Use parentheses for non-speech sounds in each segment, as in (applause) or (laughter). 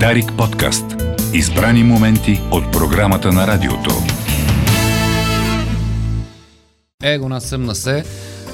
Дарик подкаст. Избрани моменти от програмата на радиото. Его на съм на се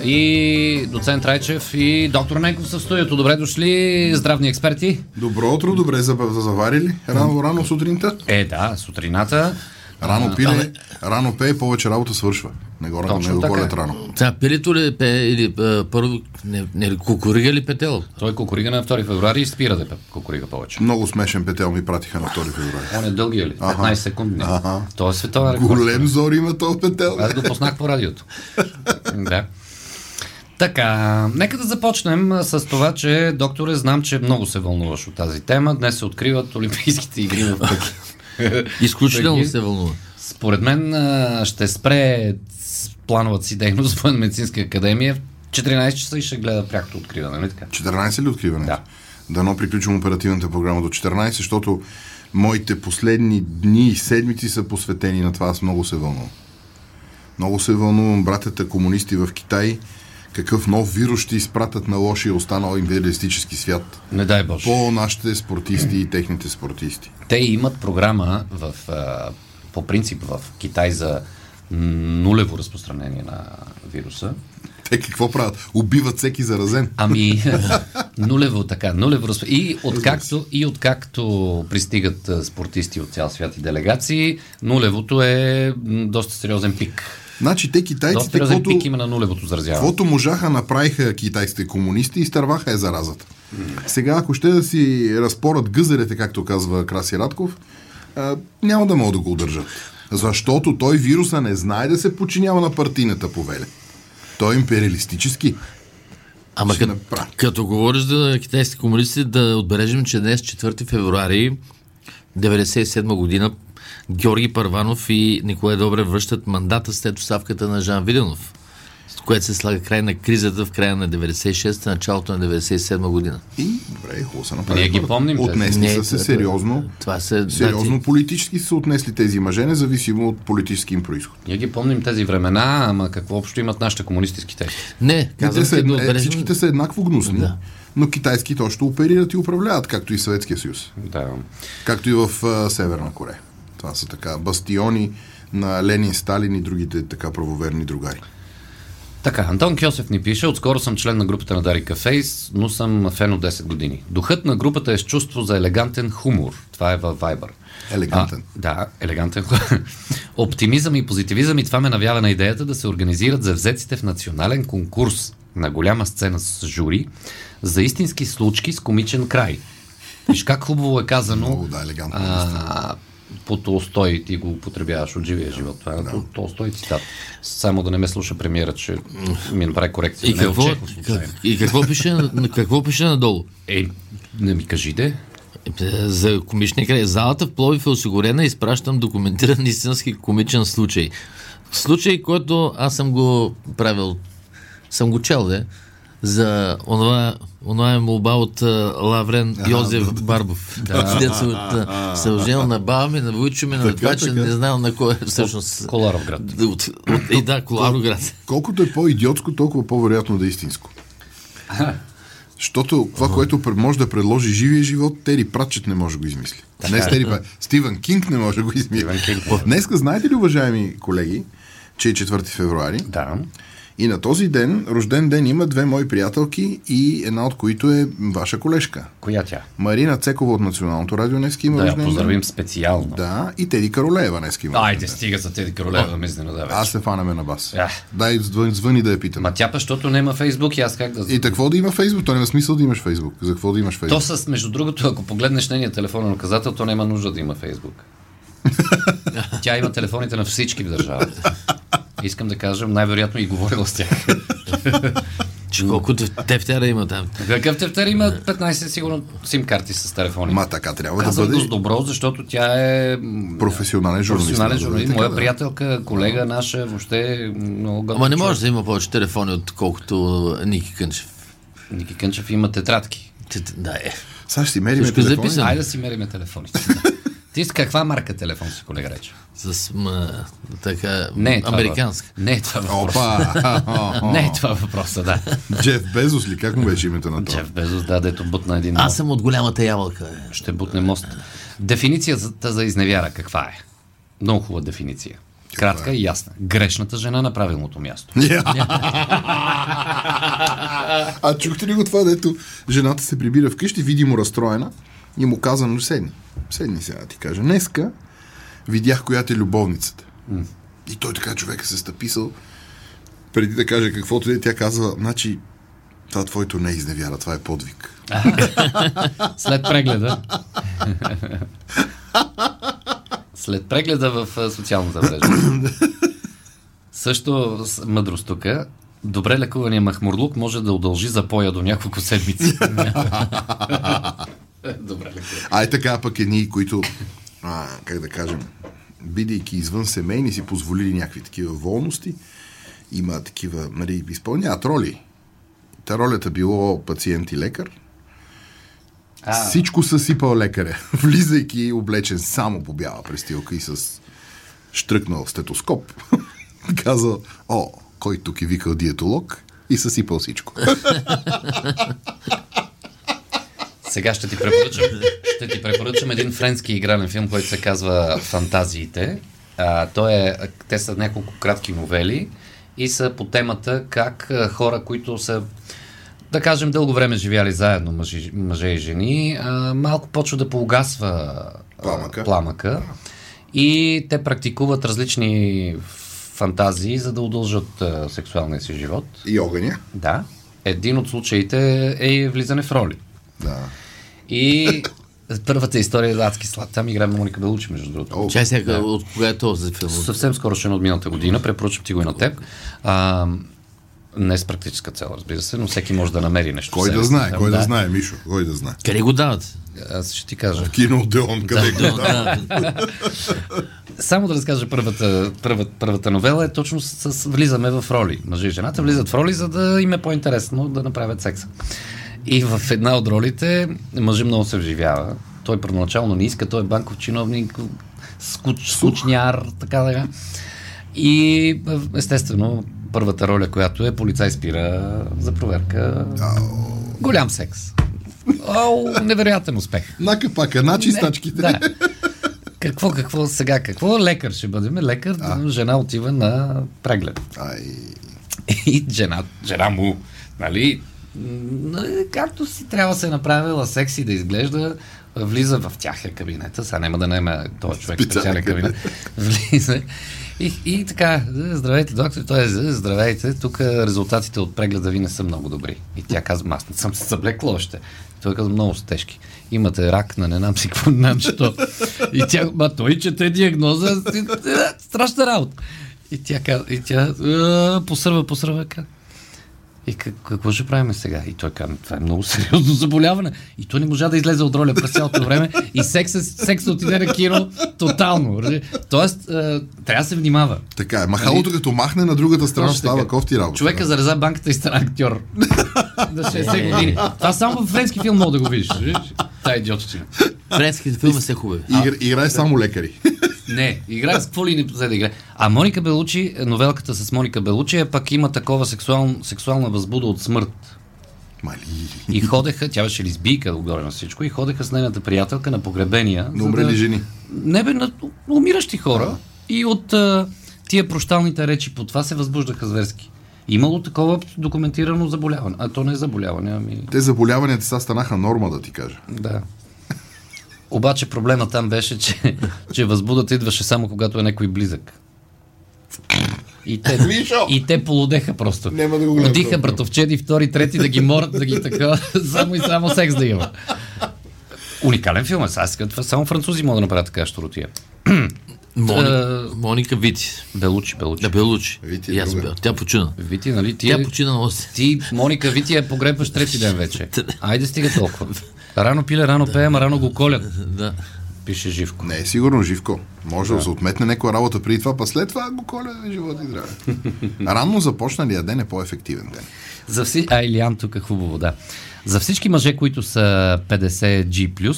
и доцент Райчев и доктор Ненков са в студиото. Добре дошли, здравни експерти. Добро утро, добре за- заварили. Рано, рано сутринта. Е, да, сутрината. Рано пиле, рано пее, повече работа свършва. Не го, Точно не го е. рано. Сега, пилето ли пее или а, първо, не, не, кукурига ли петел? Той кукурига на 2 февруари и спира да пе- кукурига повече. Много смешен петел ми пратиха на 2 февруари. Он е дългия ли? 15 секундни. Аха. Той е световен рекорд. Голем зор има този петел. Аз го познах по радиото. (laughs) да. Така, нека да започнем с това, че, докторе, знам, че много се вълнуваш от тази тема. Днес се откриват Олимпийските игри в Пекин. (laughs) Изключително се вълнува. Според мен ще спре плановата си дейност в Военно-медицинска академия в 14 часа и ще гледа прякото откриване, нали така? 14 ли откриването? Да. Дано приключим оперативната програма до 14, защото моите последни дни и седмици са посветени на това. Аз много се вълнувам. Много се вълнувам братята комунисти в Китай, какъв нов вирус ще изпратят на лошия останал империалистически свят. Не дай Боже. По нашите спортисти и техните спортисти. Те имат програма в, по принцип в Китай за нулево разпространение на вируса. Те какво правят? Убиват всеки заразен. Ами, (laughs) нулево така, нулево разп... И откакто, и откакто пристигат спортисти от цял свят и делегации, нулевото е доста сериозен пик. Значи те китайците, каквото, пик има на нулевото заразяване. каквото можаха направиха китайските комунисти и изтърваха е заразата. Сега, ако ще да си разпорят гъзерите, както казва Краси Радков, а, няма да могат да го удържат. Защото той вируса не знае да се подчинява на партийната повеля. Той е империалистически. Ама Ще като, направи. като говориш за китайски комунисти, да отбележим, че днес 4 февруари 1997 година Георги Първанов и Николай Добре връщат мандата след оставката на Жан Виденов, с което се слага край на кризата в края на 96-та, началото на 97 година. И, добре, хубаво са направили. Ние ги помним. Отнесли Не, са се това- сериозно. Това се... Сериозно значи, политически са се отнесли тези мъже, независимо от политически им происход. Ние ги помним тези времена, ама какво общо имат нашите комунисти с китайски? не, казвам, са, да е, всичките са еднакво гнусни, Да. но китайските още оперират и управляват, както и Съветския съюз. Да. Както и в а, Северна Корея. Това са така бастиони на Ленин, Сталин и другите така правоверни другари. Така, Антон Кьосев ни пише, отскоро съм член на групата на Дарика Фейс, но съм фен от 10 години. Духът на групата е с чувство за елегантен хумор. Това е във Viber. Елегантен. А, да, елегантен хумор. (laughs) Оптимизъм и позитивизъм и това ме навява на идеята да се организират завзеците в национален конкурс на голяма сцена с жури за истински случки с комичен край. Виж как хубаво е казано. Много, да, елегантно, А, по Толстой ти го употребяваш от живия живот. Това е да. Толстой цитат. Само да не ме слуша премиера, че ми направи корекция. И Не какво, от Чехов, случайно. как, и какво пише, какво пише надолу? Е, не ми кажите. Е, За комичния край. Залата в Пловив е осигурена и изпращам документиран истински комичен случай. Случай, който аз съм го правил, съм го чел, де, за онова, онова е молба от а, Лаврен Йозеф Барбов. Да. Се, от, се оженил на баба ми, на войчо ми, на Така, това, че така. не знам на кой е всъщност. Коларовград. От, от, от, и да, Колароград. Колкото е по-идиотско, толкова по-вероятно да е истинско. Защото това, което пред- може да предложи живия живот, Тери Пратчет не може да го измисли. Не Тери Пратчет. Стивън Кинг не може да го измисли. Днеска, знаете ли, уважаеми колеги, че е 4 февруари? Да. И на този ден, рожден ден, има две мои приятелки и една от които е ваша колежка. Коя тя? Марина Цекова от Националното радио днес има Да рожден поздравим ден. специално. Да, и Теди Каролеева днес има Айде, стига за Теди Королева да ме изненада вече. Аз се фанаме на бас. Ах. Дай, звъни, звъни да я питам. Ма тя защото няма Фейсбук и аз как да... И какво да има Фейсбук? То няма смисъл да имаш Фейсбук. За какво да имаш Фейсбук? То с, между другото, ако погледнеш нейния телефонен указател, то няма нужда да има Фейсбук. (laughs) Тя има телефоните на всички в държавата. (laughs) Искам да кажа, най-вероятно и говорила с тях. (laughs) Че колко теф- тефтера има там. Какъв тефтер има 15 сигурно сим карти с телефони. Ма така трябва Казвам да бъде с добро, защото тя е професионален журналист. професионален журналист, моя да. приятелка, колега наша, въобще много готов Ама не може да има повече телефони, отколкото Ники Кънчев. Ники Кънчев има тетрадки. Да, е. Сега ще си мериме е телефони. Айде да си мериме телефоните. (laughs) Ти с каква марка телефон си, колега Рече? С м, така, Не е това американска. въпрос. Не е това въпрос. Опа! (laughs) Не е това въпроса, да. Джеф Безос ли? Как му беше името на това? Джеф Безос, да, дето бутна един Аз съм от голямата ябълка. е. Ще бутне мост. Дефиницията за изневяра каква е? Много хубава дефиниция. Кратка и ясна. Грешната жена на правилното място. (laughs) А чухте ли го това, дето жената се прибира вкъщи, видимо разстроена и му каза, ну седни, седни сега ти кажа. Днеска видях коя е любовницата. И той така човека се стъписал, преди да каже каквото е, тя казва, значи, това твоето не е изневяра, това е подвиг. (laughs) След прегледа. След прегледа в социалната мрежа. Също мъдрост тук. Добре лекувания махмурлук може да удължи запоя до няколко седмици. (laughs) (laughs) Добре лекуване. А е така пък едни, които, а, как да кажем, бидейки извън семейни, си позволили някакви такива волности, има такива, нали, изпълняват роли. Та ролята било пациент и лекар. А. Всичко съсипал лекаря, (laughs) влизайки облечен само по бяла престилка и с штръкнал стетоскоп. (laughs) Казал, о, кой тук е викал диетолог и съсипал всичко. Сега ще ти препоръчам, ще ти препоръчам един френски игрален филм, който се казва Фантазиите. А, той е, те са няколко кратки новели и са по темата как хора, които са да кажем, дълго време живяли заедно мъжи, мъже и жени, а, малко почва да поугасва Пламъка. пламъка и те практикуват различни фантазии, за да удължат а, сексуалния си живот. И огъня. Да. Един от случаите е влизане в роли. Да. И първата история е адски слад. Там играе Моника Белучи, между другото. О, Чай сега, от кога е този филм? Съвсем скоро ще е от миналата година. Препоръчвам ти го и на теб. А, не с практическа цел, разбира се, но всеки може да намери нещо. в Кой да знае, кой да знае, Мишо, кой да знае. Къде го дават? Аз ще ти кажа. Кино Деон, къде го да. Само да разкажа първата, първата, първата новела е точно с, с влизаме в роли. Мъже и жената влизат в роли, за да им е по-интересно да направят секса. И в една от ролите мъжът много се вживява. Той първоначално не иска, той е банков чиновник, скуч, скучняр, така да И естествено, първата роля, която е полицай спира за проверка. Голям секс. О, невероятен успех. Накапака, на чистачките. Да. Какво, какво сега? Какво? Лекар ще бъдем. Лекар, а. жена отива на преглед. Ай, И жена, жена му, нали, както си трябва се е направила секси да изглежда, влиза в тяхия кабинета, сега няма да наема този човек Специален кабинет, (laughs) влиза и, и така, здравейте, доктор, той е, здравейте, тук резултатите от прегледа ви не са много добри. И тя казва, аз не съм се съблекла още. Той казва, много са тежки. Имате рак на не знам си какво, знам то. И тя, ма той чете диагноза, е, страшна работа. И тя, и тя е, посърва, посърва, казва, и как, какво ще правим сега? И той казва, това е много сериозно заболяване. И той не можа да излезе от роля през цялото време и секса, секса отиде на кино тотално. Тоест, е, трябва да се внимава. така е. Махалото като махне на другата страна, Точно става така. кофти работа. Човека зареза банката и стана актьор. (laughs) На 60 години. Това само в френски филм мога да го видиш. Та идиотщина. Френските филми са хубави. Игра, играе само лекари. (laughs) Не, играе с какво ли не взе да играе. А Моника Белучи, новелката с Моника Белучи е пак има такова сексуал, сексуална възбуда от смърт. Мали. И ходеха, тя беше лесбийка отгоре на всичко, и ходеха с нейната приятелка на погребения. На умрели да... жени. Не бе, на умиращи хора. И от а, тия прощалните речи по това се възбуждаха зверски. Имало такова документирано заболяване. А то не е заболяване, ами... Те заболяванията сега станаха норма, да ти кажа. Да. Обаче проблема там беше, че, (laughs) че възбудата идваше само когато е някой близък. И те, Мишо! и те полудеха просто. Няма да го гледам Отиха братовчеди, втори, трети да ги морят, да ги така, (laughs) само и само секс да има. Уникален филм е. Това само французи могат да направят така щуротия. Мони... Е, Моника Вити. Белучи, Белучи. Да, Белучи. Вити е аз бе- Тя почина. Вити, нали? Ти, Тя почина на 8. ти, Моника Вити, я погребваш трети ден вече. (laughs) Айде стига толкова. Рано пиле, рано пее, ама рано го колят. Да. Пише Живко. Не е сигурно, Живко. Може да, се отметне някоя работа преди това, па след това го коля живот и здраве. (laughs) Рано започналия ден е по-ефективен ден. За вси... А, Илиан тук е хубаво, да. За всички мъже, които са 50G+,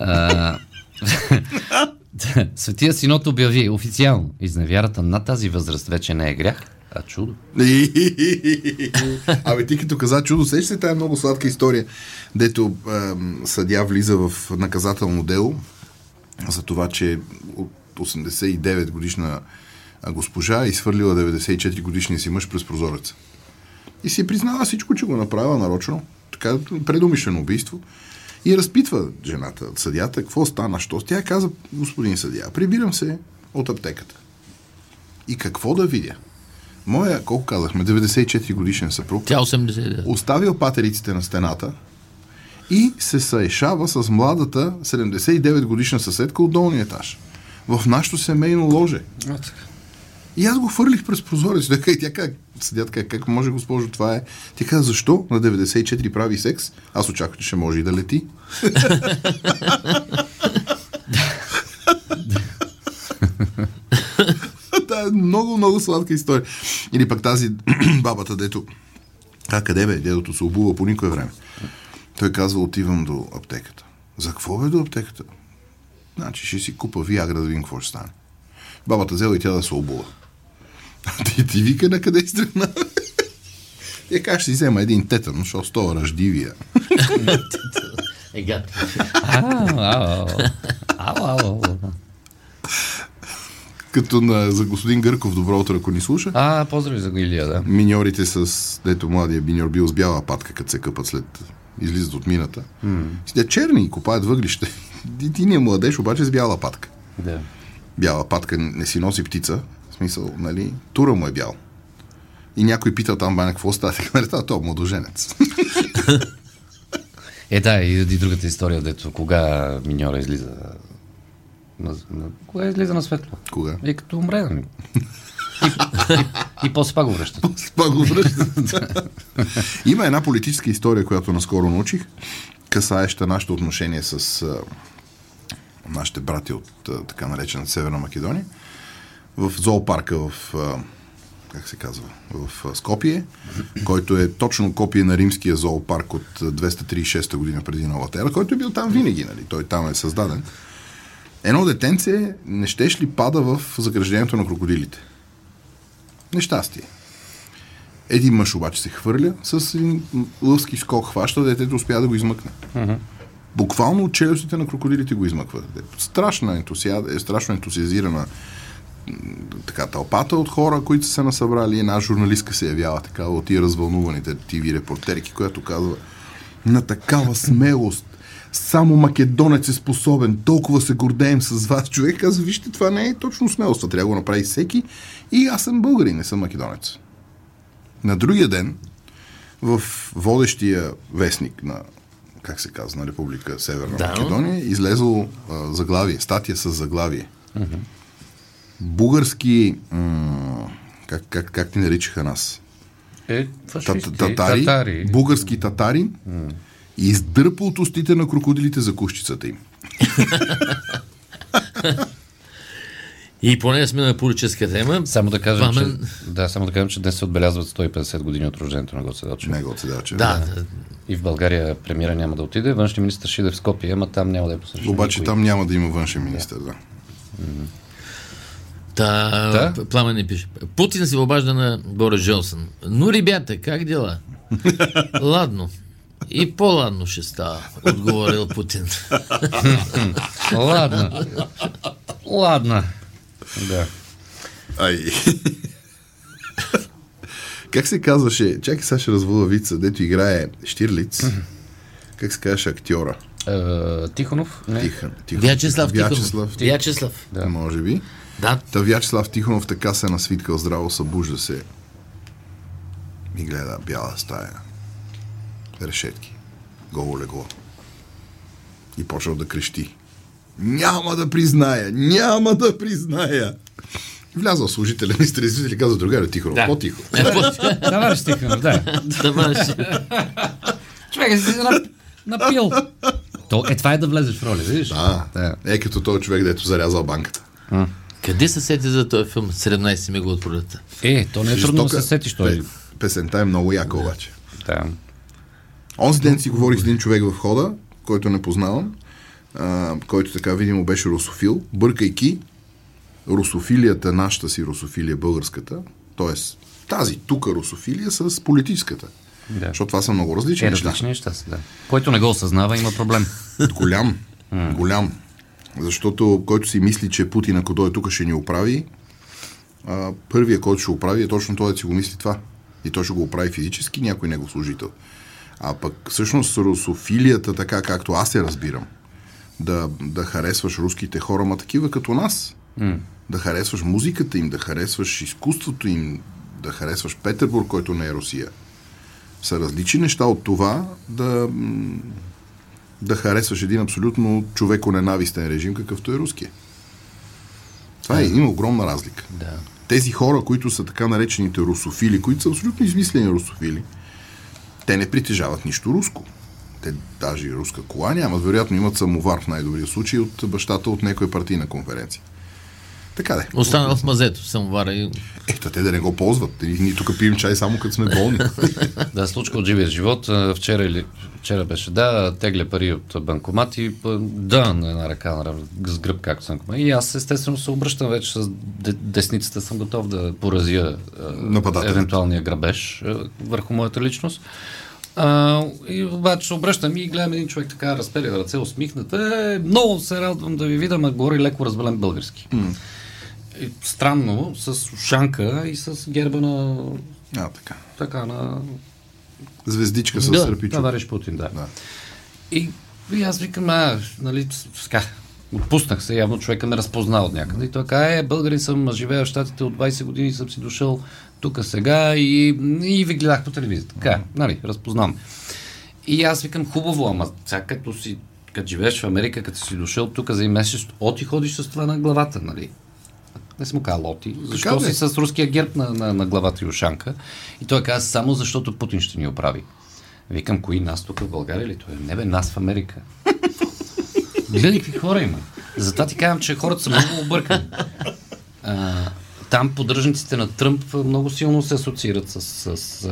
а, (laughs) (laughs) Светия Синод обяви официално, изневярата на тази възраст вече не е грях, а чудо. (laughs) Абе, ти като каза чудо, сещаш се тая много сладка история, дето ем, съдя влиза в наказателно дело за това, че от 89 годишна госпожа е изхвърлила 94 годишния си мъж през прозореца. И си признава всичко, че го направила нарочно, така предумишлено убийство. И разпитва жената, съдята, какво стана, що? Тя каза, господин съдия, прибирам се от аптеката. И какво да видя? Моя, колко казахме, 94 годишен съпруг, Тя 89. оставил патериците на стената и се съешава с младата 79 годишна съседка от долния етаж. В нашото семейно ложе. И аз го хвърлих през прозорец. Дека и тя как, седят как, как може, госпожо, това е. Тя каза, защо на 94 прави секс? Аз очаквах, че ще може и да лети. (laughs) Та е много, много сладка история. Или пък тази (clears throat) бабата, дето а къде бе? Дедото се обува по никое време. Той казва, отивам до аптеката. За какво бе до аптеката? Значи ще си купа виагра да видим какво ще стане. Бабата взела и тя да се обува. (laughs) ти, ти вика на къде изтръгна. (laughs) Е, как ще си взема един тетан, защото с това ръждивия. (laughs) Е, гад. Ау, ау, ау, ау, ау. Като на, за господин Гърков, добро утро, ако ни слуша. А, поздрави за Илия, да. Миньорите с, дето младия миньор бил с бяла патка, като се къпат след излизат от мината. Mm. Сидят черни и копаят въглище. (laughs) И ти не е младеж, обаче с бяла патка. да. Бяла патка не си носи птица, в смисъл, нали, тура му е бял. И някой питал там, бе, какво става? (laughs) Така, това е младоженец. (laughs) Е, да, и, и другата история, дето кога миньора излиза на, на, кога излиза на светло? Кога? И като умре. нали? И, и, и после пак го връщат. (laughs) Пак го връщат. Има една политическа история, която наскоро научих, касаеща нашето отношение с а, нашите брати от а, така наречена Северна Македония. В зоопарка в а, как се казва, в Скопие, който е точно копия на римския зоопарк от а, 236 година преди новата ера, който е бил там винаги, нали? Той там е създаден. Едно детенце не щеш ли пада в заграждението на крокодилите? Нещастие. Един мъж обаче се хвърля с един лъвски скок, хваща, детето успя да го измъкне. Буквално от челюстите на крокодилите го измъква. Страшна ентусиад, е страшно ентусиазирана така, тълпата от хора, които са се насъбрали. Една журналистка се явява така от тия развълнуваните ТВ репортерки, която казва на такава смелост само македонец е способен, толкова се гордеем с вас. Човек казва, вижте, това не е точно смелост, това трябва да го направи всеки. И аз съм българин, не съм македонец. На другия ден, в водещия вестник на, как се казва, на Република Северна Да. Македония, излезло а, заглавие, статия с заглавие. Български, м- как, как, как ти наричаха нас? Е, фашисти, татари, татари. български татари, издърпа от устите на крокодилите за кущицата им. (laughs) И поне сме на политическа тема. Само да кажем, Пламен- че, да, само да кажем, че днес се отбелязват 150 години от рождението на Гоце Делчев. Не го отседача. Да, да. И в България премиера няма да отиде. Външният министр ще иде в Скопие, ама там няма да е посрещан. Обаче никой. там няма да има външен министр, да. Та, Да? Пламен ни пише. Путин се обажда на Борис Джонсън. Ну, ребята, как дела? (laughs) Ладно. И по-ладно ще става, отговорил Путин. Ладно. Ладно. Да. Ай. как се казваше? Чакай сега ще вица, дето играе Штирлиц. Как се казваше актьора? Е, Тихонов? Не. Тихон. Вячеслав Тихонов. Вячеслав. Вячеслав. Да. Може би. Да, Та Вячеслав Тихонов така се насвиткал здраво, събужда се и гледа бяла стая. Решетки. Голо легло. И почнал да крещи. Няма да призная! Няма да призная! Влязъл служителя ми стрезители, каза другаря Тихонов. Да. По-тихо. (laughs) Товарищ Тихонов, да. Товарищ. Човек си напил. То, е, това е да влезеш в роля, видиш? Да. да. Е като този човек, дето зарязал банката. Къде се сети за този филм 17 мига от пролета? Е, то не е трудно да се сетиш той. Пе- Песента е много яка обаче. Да. Онзи ден си говорих с един човек в хода, който не познавам. а, който така видимо беше русофил, бъркайки русофилията, нашата си русофилия, българската, т.е. тази тук русофилия с политическата. Да. Защото това са много различни Е, неща. различни неща са, да. Който не го осъзнава, има проблем. (laughs) Голям. голям. Защото който си мисли, че Путин, ако дойде тук, ще ни оправи, а, първия, който ще оправи, е точно той да си го мисли това. И той ще го оправи физически, някой негов служител. А пък всъщност русофилията, така както аз я разбирам, да, да харесваш руските хора, ма такива като нас, mm. да харесваш музиката им, да харесваш изкуството им, да харесваш Петербург, който не е Русия, са различни неща от това да, да харесваш един абсолютно човеко-ненавистен режим, какъвто е руския. Това е, има огромна разлика. Да. Тези хора, които са така наречените русофили, които са абсолютно измислени русофили, те не притежават нищо руско. Те даже и руска кола нямат. Вероятно имат самовар в най-добрия случай от бащата от някоя партийна конференция. Така де. Останал в мазето, самовара и... Ето, те да не го ползват. Ние тук пием чай само като сме болни. (laughs) Да, случка от живия живот. Вчера, или, вчера беше, да, тегля пари от банкомат и да, на една ръка, на, с гръб, както съм. И аз естествено се обръщам вече с де- десницата, съм готов да поразя евентуалния грабеж върху моята личност. А, и обаче обръщам и гледам един човек така разпели ръце, усмихнат. Е, много се радвам да ви видя, ма говори леко разбелен български. И странно, с ушанка и с герба на а, така. така на Звездичка с да, сърпичо. товариш Путин, да. Да. И, и аз викам, а, нали, с- така, отпуснах се, явно човека ме разпозна от някъде. И той каза, е, българин съм, живея в Штатите от 20 години, съм си дошъл тук сега и, и ви гледах по телевизията. Така, нали, разпознам. И аз викам, хубаво, ама сега като си като живееш в Америка, като си дошъл тук за месец, оти ходиш с това на главата, нали? Не съм казал Лоти. Защо си с руския герб на, на, на главата и ушанка? И той каза, само защото Путин ще ни оправи. Викам, кои нас тук в България ли? Той, не бе, нас в Америка. Гледай какви хора има. Затова ти казвам, че хората са много объркани. А, там поддръжниците на Тръмп много силно се асоциират с, с, с,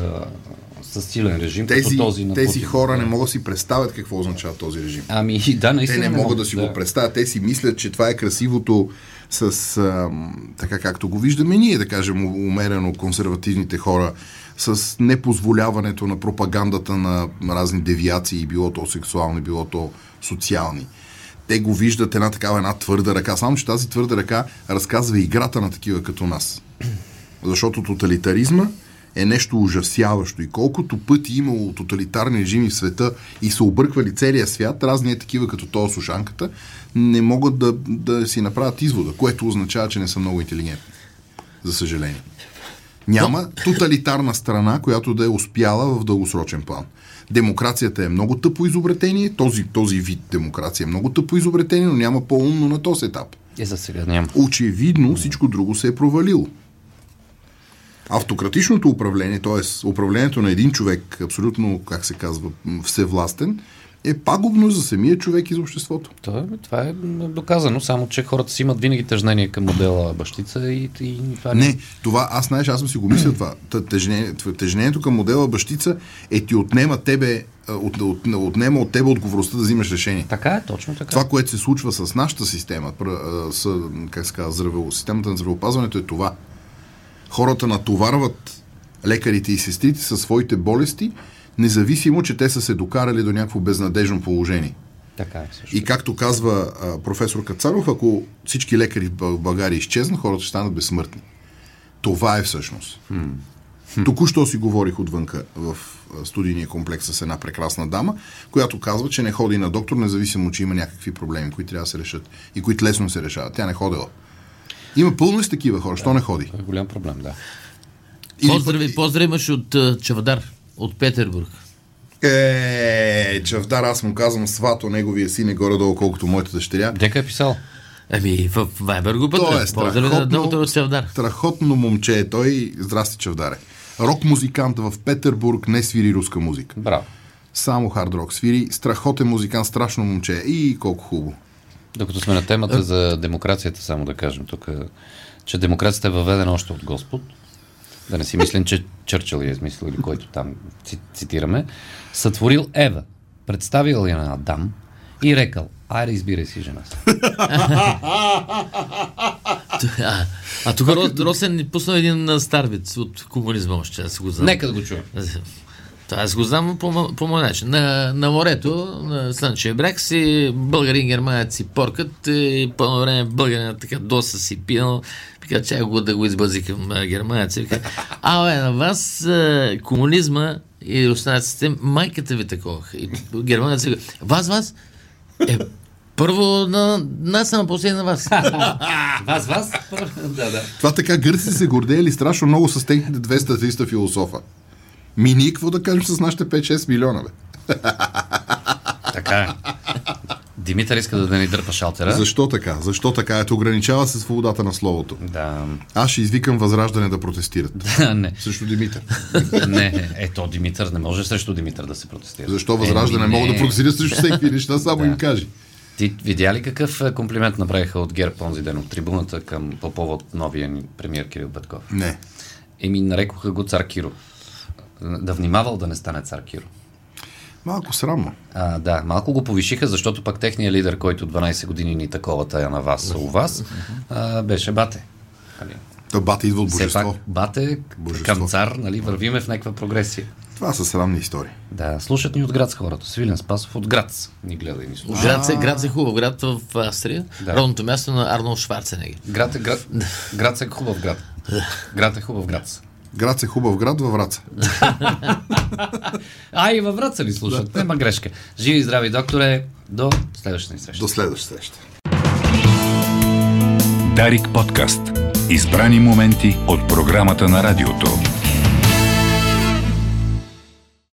с силен режим, Тези, този на тези хора не могат да си представят какво означава този режим. Ами да, Те наистина. не могат да си го представят. Те си мислят, че това е красивото с ам, така както го виждаме ние, да кажем, умерено консервативните хора, с непозволяването на пропагандата на разни девиации, било то сексуални, било то социални. Те го виждат една такава една твърда ръка, само че тази твърда ръка разказва играта на такива като нас. Защото тоталитаризма е нещо ужасяващо. И колкото пъти имало тоталитарни режими в света и са обърквали целия свят, разни е такива като този с ушанката, не могат да, да си направят извода, което означава, че не са много интелигентни. За съжаление. Няма тоталитарна страна, която да е успяла в дългосрочен план. Демокрацията е много тъпо изобретение, този, този вид демокрация е много тъпо изобретение, но няма по-умно на този етап. И за сега няма. Очевидно всичко друго се е провалило. Автократичното управление, т.е. управлението на един човек, абсолютно, как се казва, всевластен, е пагубно за самия човек и за обществото. Това, това е доказано, само че хората си имат винаги тъжнение към модела бащица и, и това Не, това, аз знаеш, аз съм си го мислил това. Т- Тежнение, тв- тежнението към модела бащица е ти отнема тебе, от, от, отнема от тебе отговорността да взимаш решение. Така е, точно така. Това, което се случва с нашата система, с, как се казва, здраве, системата на здравеопазването е това. Хората натоварват лекарите и сестрите със своите болести, независимо, че те са се докарали до някакво безнадежно положение. Така е също. И както казва а, професор Кацаров, ако всички лекари в Бъл- България изчезнат, хората ще станат безсмъртни. Това е всъщност. Току-що си говорих отвънка в студийния комплекс с една прекрасна дама, която казва, че не ходи на доктор, независимо, че има някакви проблеми, които трябва да се решат и които лесно се решават. Тя не ходила. Има пълно с такива хора. Що не ходи? Това е голям проблем, да. Или Поздрави, поздрави имаш от а, Чавдар, от Петербург. Е, Чавдар, аз му казвам свато, неговия син е горе-долу, колкото моята дъщеря. Дека е писал? Ами, в Вайбер групата. Той е Чавдар. страхотно момче е той. Здрасти, Чавдаре. Рок музикант в Петербург не свири руска музика. Браво. Само хард рок свири. Страхотен музикант, страшно момче. е. И колко хубаво. Докато сме на темата за демокрацията, само да кажем тук, че демокрацията е въведена още от Господ. Да не си мислим, че Чърчил е измислил или който там ци- цитираме. Сътворил Ева, представил я на Адам и рекал, айде избирай си жена. си». А, а тук Ро- Росен ни пусна един а, стар вид от комунизма още, аз го знам. Нека да го чуем. Аз го знам по, по мой начин. На, на морето, на Слънчев бряг си българи и германец си поркат и по време българина така доста си пинал. Вика, чай го да го избързи към. Вика, а, бе, на вас комунизма и руснаците, майката ви такова. И германец вика, вас, вас? Е, първо на нас, а после на вас. (laughs) Вас, вас? (laughs) да, да. Това така гърците се гордеели страшно много с техните 200-300 философа. Ми ние какво да кажем с нашите 5-6 милиона, бе? Така е. Димитър иска да, да ни дърпа шалтера. Защо така? Защо така? Ето ограничава се свободата на словото. Да. Аз ще извикам Възраждане да протестират. (laughs) не. Срещу Димитър. (laughs) Не, ето Димитър, не може срещу Димитър да се протестира. Защо Възраждане Еми, могат да протестират срещу всеки неща, само (laughs) им кажи. Ти видя ли какъв е, комплимент направиха от ГЕРБ онзи ден от трибуната към по повод новия ни премиер Кирил Петков? Не. Еми, нарекоха го цар Киро. Да внимавал да не стане цар Киро. Малко срамно. А, да, малко го повишиха, защото пак техният лидер, който 12 години ни такова тая на вас, у вас, а, беше Бате. Та бата идва от Все пак божество. Бате Божество. към цар, нали, вървиме в някаква прогресия. Това са срамни истории. Да, слушат ни от град с хората. Свилен Спасов от град ни гледа и ни слуша. Град е, град е хубав град в Австрия. Да. Родното място на Арнолд Шварценегер. Град е град. (laughs) Град е хубав град. Град е хубав град. Град е хубав град във Враца. (laughs) А, и във Враца ли слушат? Нема грешка. Живи и здрави, докторе. До следващата ни среща. До следващата среща. Дарик подкаст. Избрани моменти от програмата на радиото.